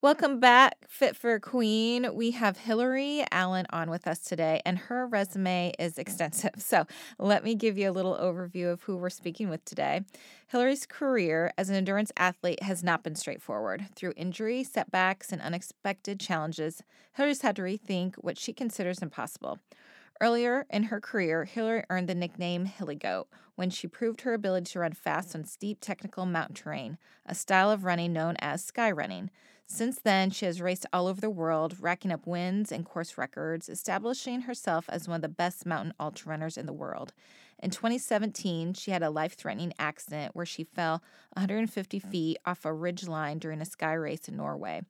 Welcome back, Fit for Queen. We have Hillary Allen on with us today, and her resume is extensive. So let me give you a little overview of who we're speaking with today. Hillary's career as an endurance athlete has not been straightforward. Through injury, setbacks, and unexpected challenges, Hillary's had to rethink what she considers impossible. Earlier in her career, Hillary earned the nickname Hilly Goat when she proved her ability to run fast on steep technical mountain terrain, a style of running known as sky running. Since then, she has raced all over the world, racking up wins and course records, establishing herself as one of the best mountain ultra runners in the world. In 2017, she had a life threatening accident where she fell 150 hmm. feet off a ridge line during a sky race in Norway.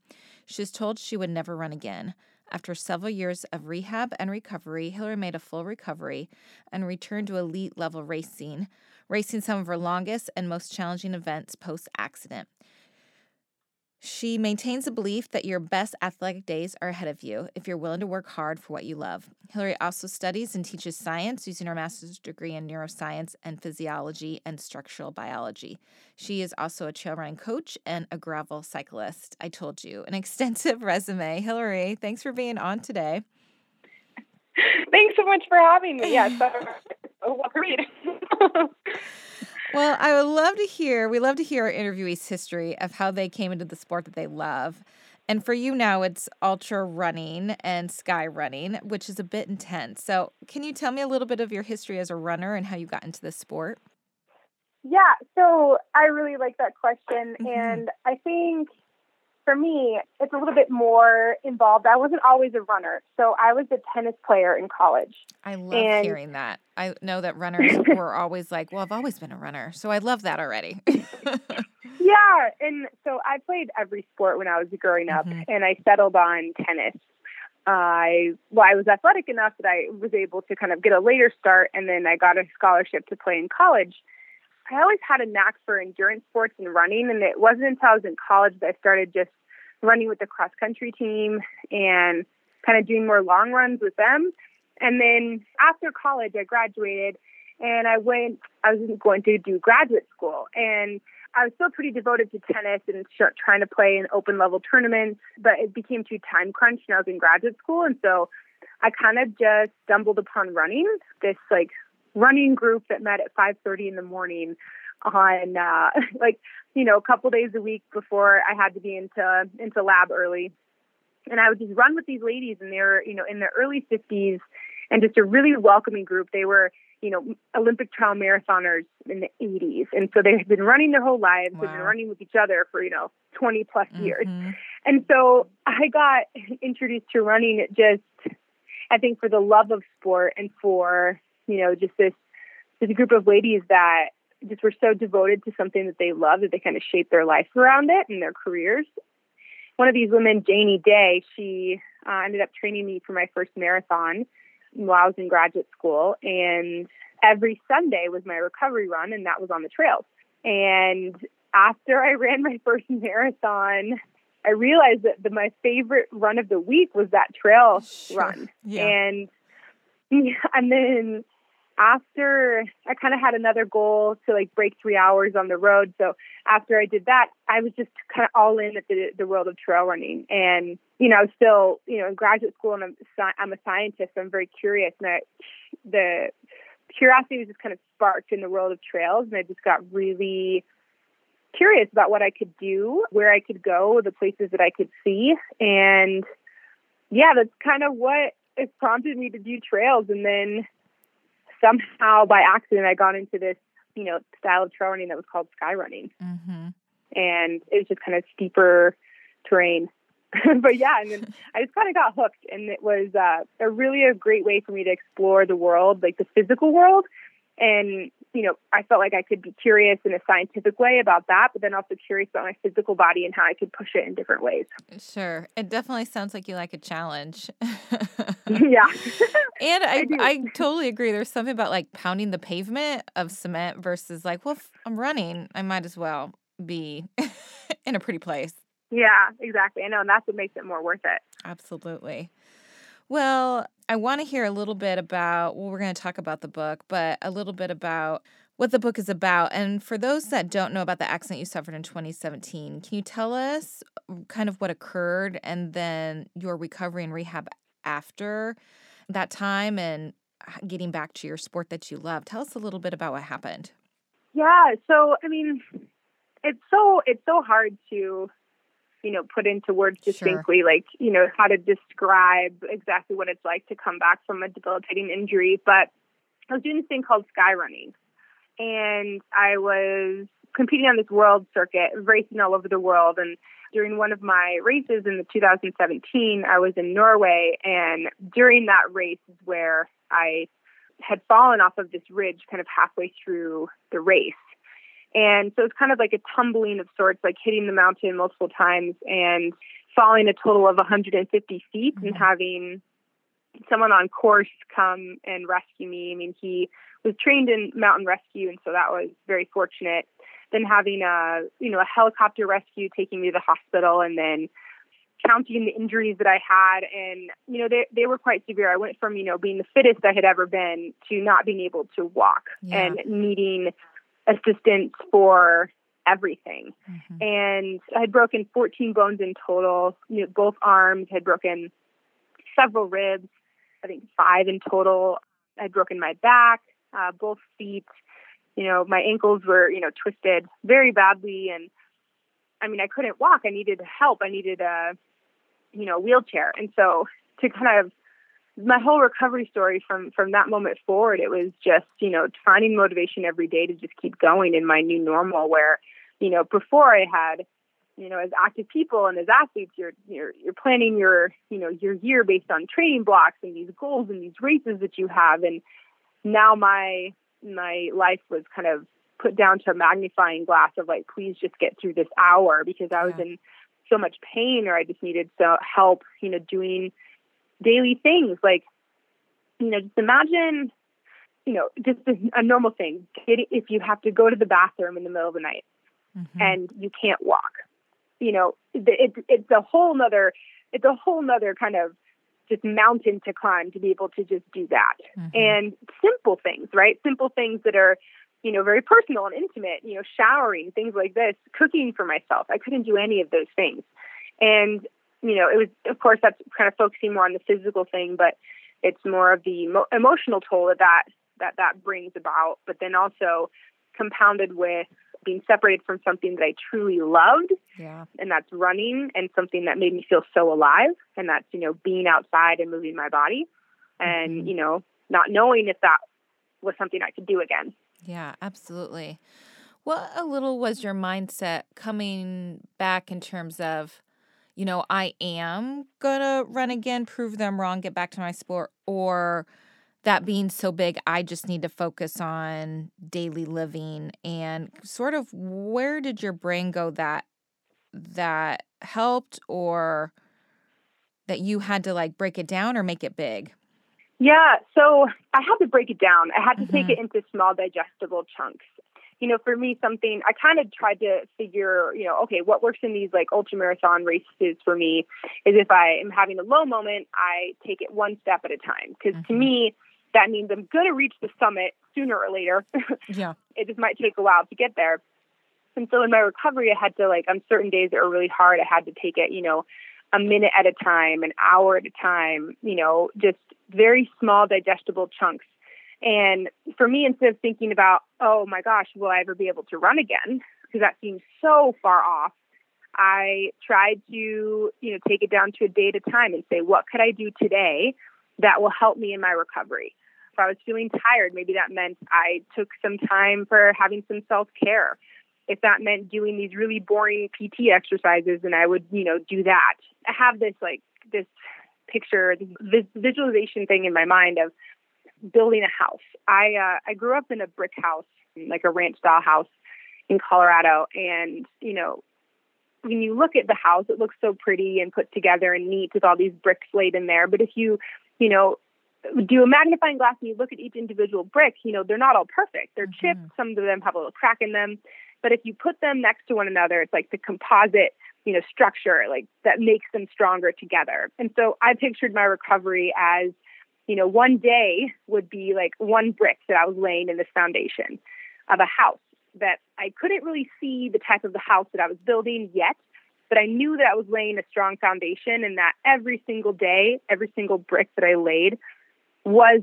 She was told she would never run again. After several years of rehab and recovery, Hillary made a full recovery and returned to elite level racing, racing some of her longest and most challenging events post accident. She maintains the belief that your best athletic days are ahead of you if you're willing to work hard for what you love. Hillary also studies and teaches science using her master's degree in neuroscience and physiology and structural biology. She is also a trail running coach and a gravel cyclist. I told you, an extensive resume. Hillary, thanks for being on today. Thanks so much for having me. Yes, oh, read. Well, I would love to hear, we love to hear our interviewees' history of how they came into the sport that they love. And for you now, it's ultra running and sky running, which is a bit intense. So, can you tell me a little bit of your history as a runner and how you got into the sport? Yeah, so I really like that question. Mm-hmm. And I think for me, it's a little bit more involved. I wasn't always a runner, so I was a tennis player in college. I love and, hearing that. I know that runners were always like, "Well, I've always been a runner," so I love that already. yeah, and so I played every sport when I was growing up, mm-hmm. and I settled on tennis. I well, I was athletic enough that I was able to kind of get a later start, and then I got a scholarship to play in college. I always had a knack for endurance sports and running, and it wasn't until I was in college that I started just running with the cross country team and kind of doing more long runs with them. And then after college, I graduated and I went, I was going to do graduate school. And I was still pretty devoted to tennis and trying to play in open level tournaments, but it became too time crunched and I was in graduate school. And so I kind of just stumbled upon running this like running group that met at 5:30 in the morning on uh, like you know a couple days a week before I had to be into into lab early, and I would just run with these ladies, and they were you know in their early 50s, and just a really welcoming group. They were you know Olympic trial marathoners in the 80s, and so they had been running their whole lives. Wow. They've been running with each other for you know 20 plus mm-hmm. years, and so I got introduced to running just I think for the love of sport and for you know just this this group of ladies that just were so devoted to something that they love that they kind of shaped their life around it and their careers. One of these women, Janie Day, she uh, ended up training me for my first marathon while I was in graduate school. And every Sunday was my recovery run, and that was on the trails. And after I ran my first marathon, I realized that the, my favorite run of the week was that trail sure. run. Yeah. And and then after I kind of had another goal to like break three hours on the road. So after I did that, I was just kind of all in at the the world of trail running. And you know, I was still you know in graduate school, and I'm I'm a scientist. So I'm very curious, and I, the curiosity was just kind of sparked in the world of trails, and I just got really curious about what I could do, where I could go, the places that I could see, and yeah, that's kind of what it prompted me to do trails, and then somehow by accident I got into this you know, style of trail running that was called sky running. Mm-hmm. And it was just kind of steeper terrain. but yeah, and then I just kind of got hooked, and it was uh, a really a great way for me to explore the world, like the physical world, and you know, I felt like I could be curious in a scientific way about that, but then also curious about my physical body and how I could push it in different ways. Sure. It definitely sounds like you like a challenge. yeah. and I, I, I, totally agree. There's something about like pounding the pavement of cement versus like, well, if I'm running, I might as well be in a pretty place. Yeah, exactly. I know. And that's what makes it more worth it. Absolutely. Well, I want to hear a little bit about, well, we're going to talk about the book, but a little bit about what the book is about. And for those that don't know about the accident you suffered in 2017, can you tell us uh, kind of what occurred and then your recovery and rehab after that time and getting back to your sport that you love? Tell us a little bit about what happened. Yeah. So, I mean, it's so it's so hard to you know, put into words distinctly, sure. like, you know, how to describe exactly what it's like to come back from a debilitating injury. But I was doing this thing called sky running. And I was competing on this world circuit, racing all over the world. And during one of my races in the 2017, I was in Norway. And during that race is where I had fallen off of this ridge kind of halfway through the race. And so it's kind of like a tumbling of sorts, like hitting the mountain multiple times and falling a total of 150 feet mm-hmm. and having someone on course come and rescue me. I mean, he was trained in mountain rescue, and so that was very fortunate. Then having a you know a helicopter rescue taking me to the hospital, and then counting the injuries that I had, and you know they they were quite severe. I went from you know being the fittest I had ever been to not being able to walk yeah. and needing assistance for everything. Mm-hmm. And I had broken 14 bones in total. You know, both arms had broken several ribs, I think five in total. I'd broken my back, uh, both feet. You know, my ankles were, you know, twisted very badly. And I mean, I couldn't walk. I needed help. I needed a, you know, wheelchair. And so to kind of my whole recovery story from from that moment forward it was just you know finding motivation every day to just keep going in my new normal where you know before i had you know as active people and as athletes you're you're you're planning your you know your year based on training blocks and these goals and these races that you have and now my my life was kind of put down to a magnifying glass of like please just get through this hour because i was yeah. in so much pain or i just needed so help you know doing daily things like you know just imagine you know just a, normal thing. If you have to go to the bathroom in the middle of the night mm-hmm. and you can't walk you know it, it's a whole nother it's a whole nother kind of just mountain to climb to be able to just do that. Mm-hmm. and simple things right? Simple things that are you know very personal and intimate you know showering things like this cooking for myself. I couldn't do any of those things. And you know, it was, of course, that's kind of focusing more on the physical thing, but it's more of the emo- emotional toll that, that that that brings about. But then also compounded with being separated from something that I truly loved, yeah. and that's running, and something that made me feel so alive, and that's you know being outside and moving my body, and mm-hmm. you know not knowing if that was something I could do again. Yeah, absolutely. What a little was your mindset coming back in terms of you know, I am gonna run again, prove them wrong, get back to my sport, or that being so big, I just need to focus on daily living and sort of where did your brain go that that helped or that you had to like break it down or make it big? Yeah, so I had to break it down. I had to mm-hmm. take it into small digestible chunks you know, for me, something I kind of tried to figure, you know, okay, what works in these like ultra marathon races for me is if I am having a low moment, I take it one step at a time. Because mm-hmm. to me, that means I'm going to reach the summit sooner or later. yeah. It just might take a while to get there. And so in my recovery, I had to like on certain days that were really hard, I had to take it, you know, a minute at a time, an hour at a time, you know, just very small digestible chunks and for me, instead of thinking about, oh my gosh, will I ever be able to run again? Because that seems so far off. I tried to, you know, take it down to a day at a time and say, what could I do today that will help me in my recovery? If I was feeling tired, maybe that meant I took some time for having some self care. If that meant doing these really boring PT exercises, and I would, you know, do that. I have this like this picture, this visualization thing in my mind of building a house. I uh, I grew up in a brick house, like a ranch style house in Colorado, and you know, when you look at the house, it looks so pretty and put together and neat with all these bricks laid in there. But if you, you know, do a magnifying glass and you look at each individual brick, you know, they're not all perfect. They're mm-hmm. chipped. Some of them have a little crack in them. But if you put them next to one another, it's like the composite, you know, structure like that makes them stronger together. And so I pictured my recovery as, you know, one day would be like one brick that I was laying in this foundation of a house that I couldn't really see the type of the house that I was building yet, but I knew that I was laying a strong foundation and that every single day, every single brick that I laid was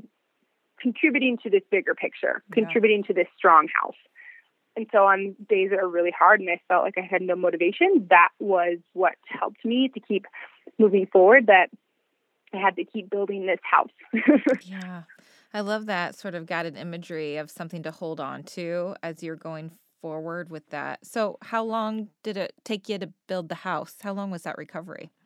contributing to this bigger picture, yeah. contributing to this strong house. And so on days that are really hard and I felt like I had no motivation, that was what helped me to keep moving forward, that I had to keep building this house. yeah. I love that sort of guided imagery of something to hold on to as you're going forward with that. So, how long did it take you to build the house? How long was that recovery?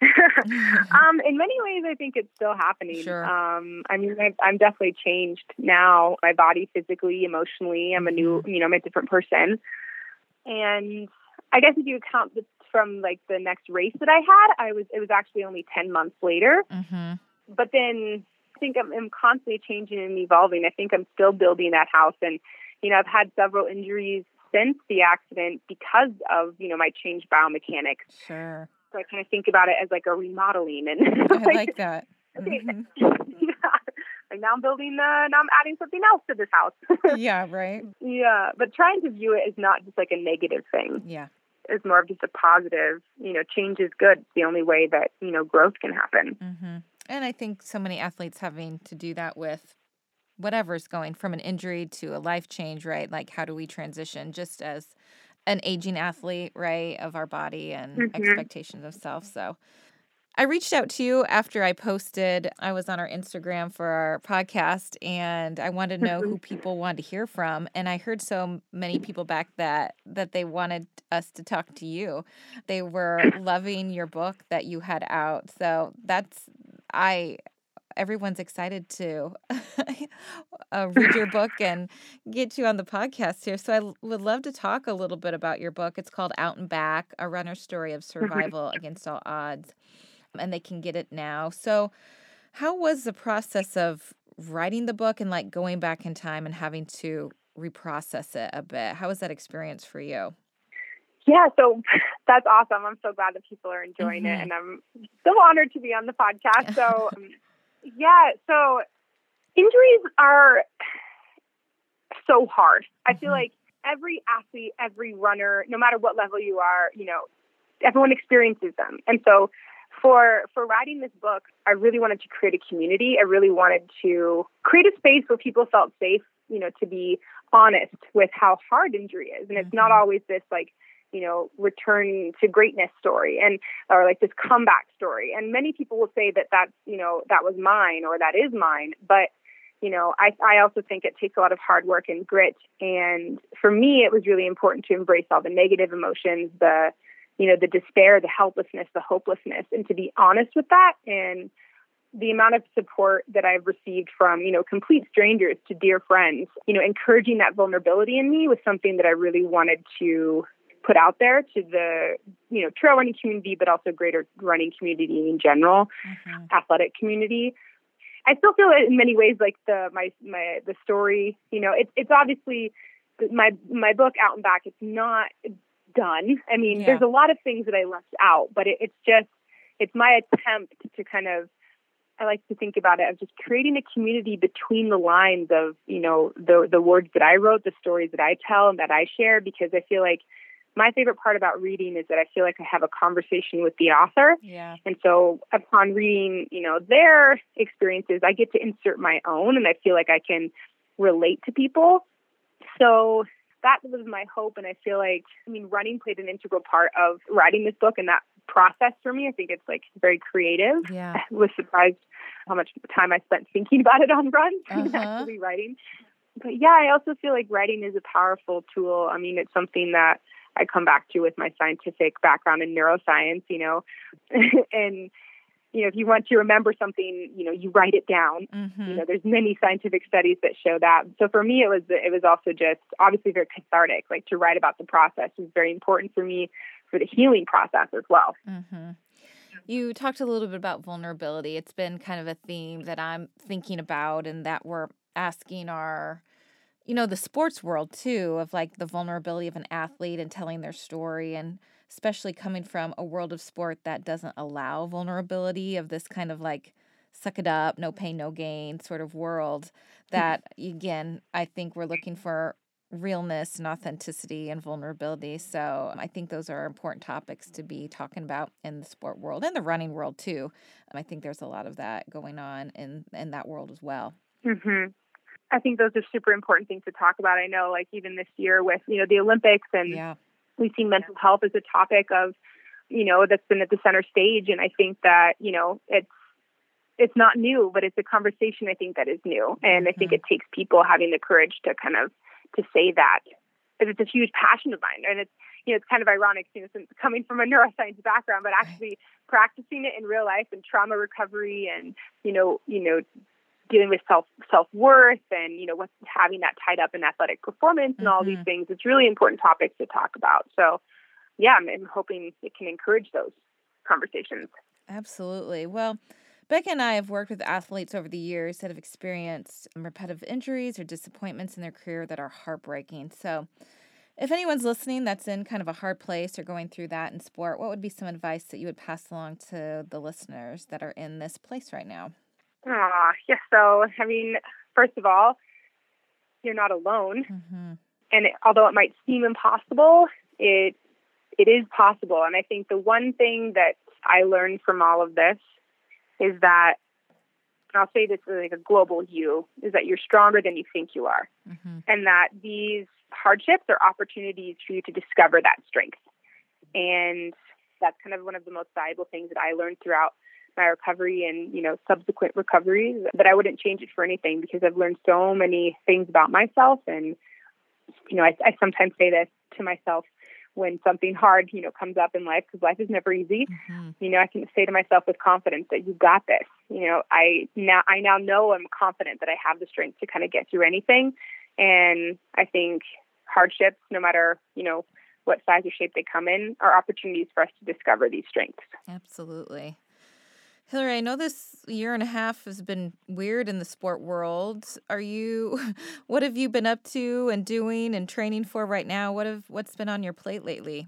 um, in many ways, I think it's still happening. Sure. Um, I mean, i am definitely changed now. My body, physically, emotionally, I'm a new, mm-hmm. you know, I'm a different person. And I guess if you count the, from like the next race that I had, I was it was actually only ten months later. Mm-hmm. But then I think I'm, I'm constantly changing and evolving. I think I'm still building that house, and you know, I've had several injuries since the accident because of you know my changed biomechanics. Sure. So I kind of think about it as like a remodeling, and I like that. Mm-hmm. yeah. Like now I'm building the now I'm adding something else to this house. yeah, right. Yeah, but trying to view it as not just like a negative thing. Yeah. It's more of just a positive. You know, change is good. It's the only way that you know growth can happen. Mm-hmm. And I think so many athletes having to do that with whatever's going from an injury to a life change, right? Like, how do we transition just as an aging athlete, right, of our body and mm-hmm. expectations of self? So, I reached out to you after I posted. I was on our Instagram for our podcast and I wanted to know who people wanted to hear from. And I heard so many people back that that they wanted us to talk to you. They were loving your book that you had out. So that's I everyone's excited to uh, read your book and get you on the podcast here. So I would love to talk a little bit about your book. It's called Out and Back: A Runner's Story of. Survival Against All Odds, and they can get it now. So, how was the process of writing the book and like going back in time and having to reprocess it a bit? How was that experience for you? Yeah, so that's awesome. I'm so glad that people are enjoying mm-hmm. it, and I'm so honored to be on the podcast. So, um, yeah, so injuries are so hard. I feel mm-hmm. like every athlete, every runner, no matter what level you are, you know, everyone experiences them. And so, for for writing this book, I really wanted to create a community. I really wanted to create a space where people felt safe, you know, to be honest with how hard injury is. And it's not mm-hmm. always this like you know, return to greatness story and, or like this comeback story. And many people will say that that's, you know, that was mine or that is mine. But, you know, I, I also think it takes a lot of hard work and grit. And for me, it was really important to embrace all the negative emotions, the, you know, the despair, the helplessness, the hopelessness, and to be honest with that. And the amount of support that I've received from, you know, complete strangers to dear friends, you know, encouraging that vulnerability in me was something that I really wanted to put out there to the you know trail running community, but also greater running community in general, mm-hmm. athletic community. I still feel it in many ways like the my my the story. You know, it's it's obviously my my book out and back. It's not done. I mean, yeah. there's a lot of things that I left out, but it, it's just it's my attempt to kind of I like to think about it as just creating a community between the lines of, you know, the the words that I wrote, the stories that I tell and that I share, because I feel like my favorite part about reading is that I feel like I have a conversation with the author. Yeah. And so upon reading, you know, their experiences, I get to insert my own and I feel like I can relate to people. So that was my hope and I feel like I mean running played an integral part of writing this book and that process for me. I think it's like very creative. Yeah. I was surprised how much time I spent thinking about it on runs and Uh-huh. actually writing. But yeah, I also feel like writing is a powerful tool. I mean, it's something that I come back to with my scientific background in neuroscience, you know, and you know, if you want to remember something, you know, you write it down. Mm-hmm. You know, there's many scientific studies that show that. So for me, it was it was also just obviously very cathartic. Like to write about the process was very important for me for the healing process as well. Mm-hmm. You talked a little bit about vulnerability. It's been kind of a theme that I'm thinking about, and that we're asking our, you know, the sports world too, of like the vulnerability of an athlete and telling their story, and especially coming from a world of sport that doesn't allow vulnerability of this kind of like suck it up, no pain, no gain sort of world. That again, I think we're looking for realness and authenticity and vulnerability. So I think those are important topics to be talking about in the sport world and the running world too. Um, I think there's a lot of that going on in in that world as well. hmm I think those are super important things to talk about. I know, like even this year with you know the Olympics, and Yeah. We've seen mental health as a topic of, you know, that's been at the center stage. And I think that you know it's it's not new, but it's a conversation I think that is new, and I think Mhm. it takes people having the courage to kind of to say that. And It's a huge passion of mine, and it's you know it's kind of ironic, you know, since coming from a neuroscience background, but actually practicing it in real life and trauma recovery, and you know, you know, dealing with self self worth and you know what's having that tied up in athletic performance and all these Mhm. things. It's really important topics to talk about. So, yeah, I'm, I'm hoping it can encourage those conversations. Absolutely. Well, Becca and I have worked with athletes over the years that have experienced repetitive injuries or disappointments in their career that are heartbreaking. So, if anyone's listening that's in kind of a hard place or going through that in sport, what would be some advice that you would pass along to the listeners that are in this place right now? Ah, yes. So, I mean, first of all, you're not alone, Mm-hmm. and it, although it might seem impossible, it it is possible. And I think the one thing that I learned from all of this is that, and I'll say this like a global you, is that you're stronger than you think you are. Mm-hmm. and that these hardships are opportunities for you to discover that strength. And that's kind of one of the most valuable things that I learned throughout my recovery and, you know, subsequent recoveries But I wouldn't change it for anything because I've learned so many things about myself. And, you know, I, I sometimes say this to myself when something hard, you know, comes up in life because life is never easy Mm-hmm. you know, I can say to myself with confidence that you got this. You know, I now I now know I'm confident that I have the strength to kind of get through anything. And I think hardships, no matter, you know, what size or shape they come in, are opportunities for us to discover these strengths. Absolutely. Hillary, I know this year and a half has been weird in the sport world. Are you what have you been up to and doing and training for right now? What have what's been on your plate lately?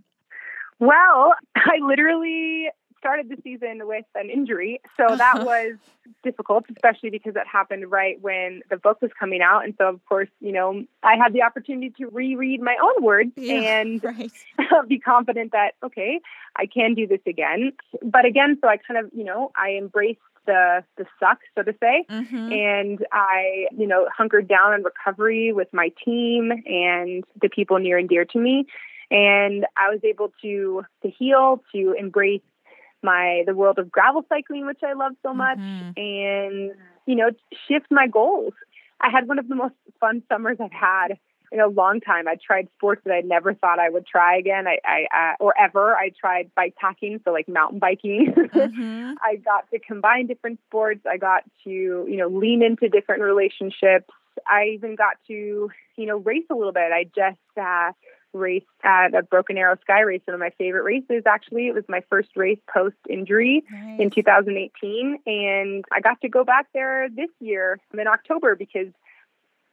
Well, I literally started the season with an injury. So that was difficult, especially because that happened right when the book was coming out. And so, of course, you know, I had the opportunity to reread my own words and right. be confident that, okay, I can do this again. But again, so I kind of, you know, I embraced the, the suck, so to say. Mm-hmm. And I, you know, hunkered down in recovery with my team and the people near and dear to me. And I was able to to heal, to embrace my the world of gravel cycling, which I love so much, Mhm. and you know, shift my goals. I had one of the most fun summers I've had in a long time. I tried sports that I never thought I would try again. I, I uh, or ever. I tried bike packing, so like mountain biking. Mhm. I got to combine different sports. I got to, you know, lean into different relationships. I even got to, you know, race a little bit. I just uh, raced at a Broken Arrow Sky Race, one of my favorite races. Actually, it was my first race post injury in 2018, and I got to go back there this year in October because,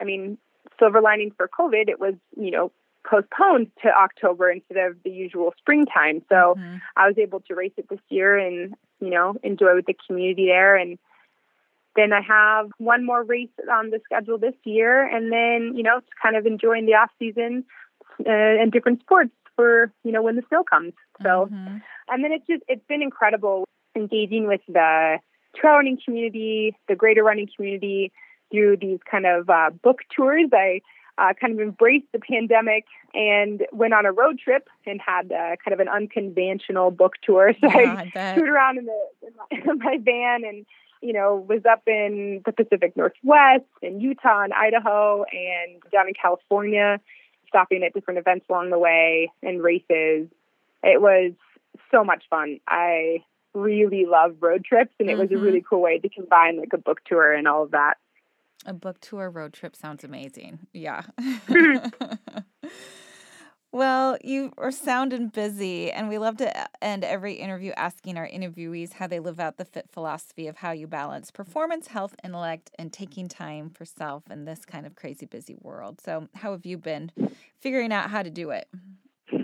I mean, silver lining for COVID, it was, you know, postponed to October instead of the usual springtime. So. Mhm. I was able to race it this year and, you know, enjoy with the community there. And then I have one more race on the schedule this year. And then, you know, it's kind of enjoying the off season uh, and different sports for, you know, when the snow comes. So, Mhm. and then it's just, it's been incredible engaging with the trail running community, the greater running community through these kind of uh, book tours. I, uh, kind of embraced the pandemic and went on a road trip and had uh, kind of an unconventional book tour. So Yeah, I I screwed around in, the, in, my, in my van and, you know, was up in the Pacific Northwest, in Utah and Idaho, and down in California, stopping at different events along the way and races. It was so much fun. I really love road trips, and it was a Mhm. really cool way to combine like a book tour and all of that. A book tour road trip sounds amazing. Yeah. well, you are sounding busy, and we love to end every interview asking our interviewees how they live out the fit philosophy of how you balance performance, health, intellect, and taking time for self in this kind of crazy busy world. So, how have you been figuring out how to do it?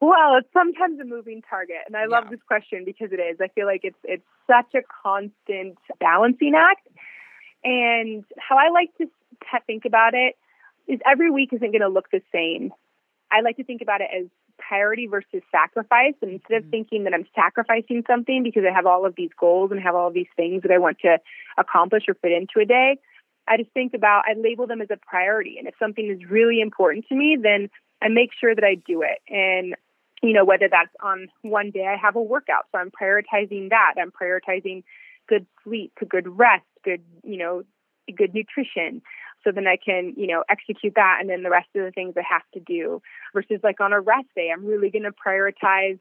well, it's sometimes a moving target, and I love Yeah. this question because it is. I feel like it's it's such a constant balancing act. And how I like to to think about it is every week isn't going to look the same. I like to think about it as priority versus sacrifice. And instead of mm-hmm. thinking that I'm sacrificing something because I have all of these goals and have all of these things that I want to accomplish or fit into a day, I just think about, I label them as a priority. And if something is really important to me, then I make sure that I do it. And, you know, whether that's on one day I have a workout, so I'm prioritizing that. I'm prioritizing good sleep, good rest, good, you know, good nutrition. So then I can, you know, execute that and then the rest of the things I have to do. Versus like on a rest day, I'm really going to prioritize,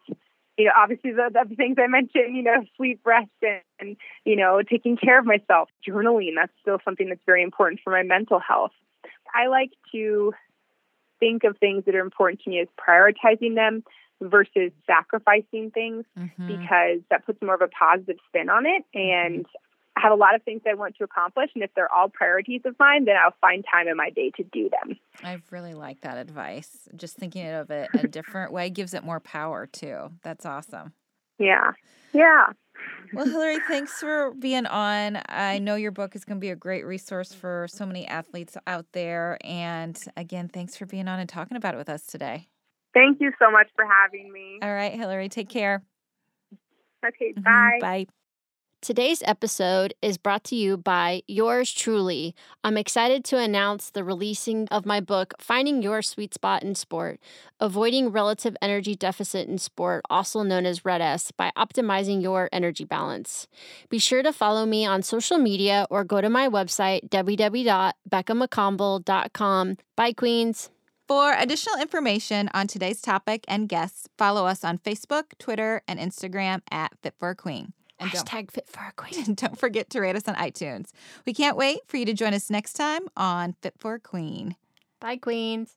you know, obviously the, the things I mentioned, you know, sleep, rest, and, and, you know, taking care of myself. Journaling, that's still something that's very important for my mental health. I like to think of things that are important to me as prioritizing them versus sacrificing things Mhm. because that puts more of a positive spin on it. And I have a lot of things I want to accomplish. And if they're all priorities of mine, then I'll find time in my day to do them. I really like that advice. Just thinking of it a different way gives it more power, too. That's awesome. Yeah. Yeah. Well, Hillary, thanks for being on. I know your book is going to be a great resource for so many athletes out there. And again, thanks for being on and talking about it with us today. Thank you so much for having me. All right, Hillary, take care. Okay. Mhm, Bye. Bye. Today's episode is brought to you by yours truly. I'm excited to announce the releasing of my book, Finding Your Sweet Spot in Sport Avoiding Relative Energy Deficit in Sport, also known as Red S, by optimizing your energy balance. Be sure to follow me on social media or go to my website, www.beccamccombel.com. Bye, Queens. For additional information on today's topic and guests, follow us on Facebook, Twitter, and Instagram at Fit for a Queen. And don't, Hashtag fit for a queen. don't forget to rate us on iTunes. We can't wait for you to join us next time on Fit for a Queen. Bye, Queens.